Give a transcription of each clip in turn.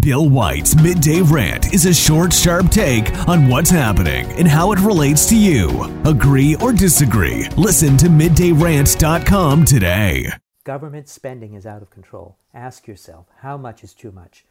Bill White's Midday Rant is a short, sharp take on what's happening and how it relates to you. Agree or disagree? Listen to middayrant.com today. Government spending is out of control. Ask yourself, how much is too much?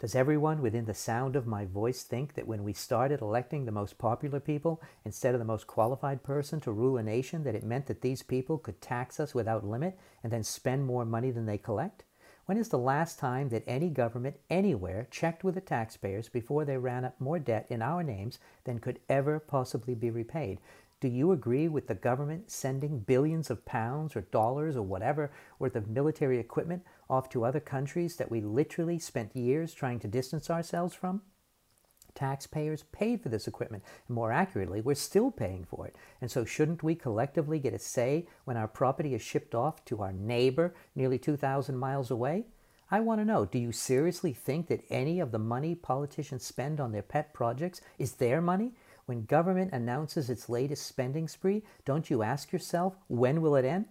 Does everyone within the sound of my voice think that when we started electing the most popular people instead of the most qualified person to rule a nation, that it meant that these people could tax us without limit and then spend more money than they collect? When is the last time that any government anywhere checked with the taxpayers before they ran up more debt in our names than could ever possibly be repaid? Do you agree with the government sending billions of pounds or dollars or whatever worth of military equipment off to other countries that we literally spent years trying to distance ourselves from? Taxpayers paid for this equipment. And more accurately, we're still paying for it. And so, shouldn't we collectively get a say when our property is shipped off to our neighbor nearly 2,000 miles away? I want to know do you seriously think that any of the money politicians spend on their pet projects is their money? When government announces its latest spending spree, don't you ask yourself, when will it end?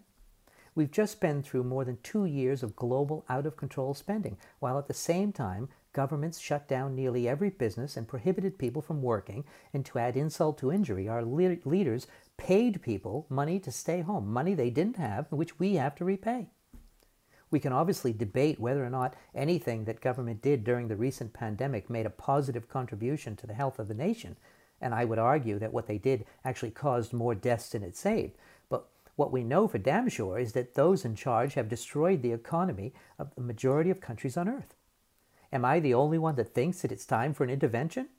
We've just been through more than two years of global out of control spending, while at the same time, governments shut down nearly every business and prohibited people from working. And to add insult to injury, our le- leaders paid people money to stay home, money they didn't have, which we have to repay. We can obviously debate whether or not anything that government did during the recent pandemic made a positive contribution to the health of the nation. And I would argue that what they did actually caused more deaths than it saved. But what we know for damn sure is that those in charge have destroyed the economy of the majority of countries on earth. Am I the only one that thinks that it's time for an intervention?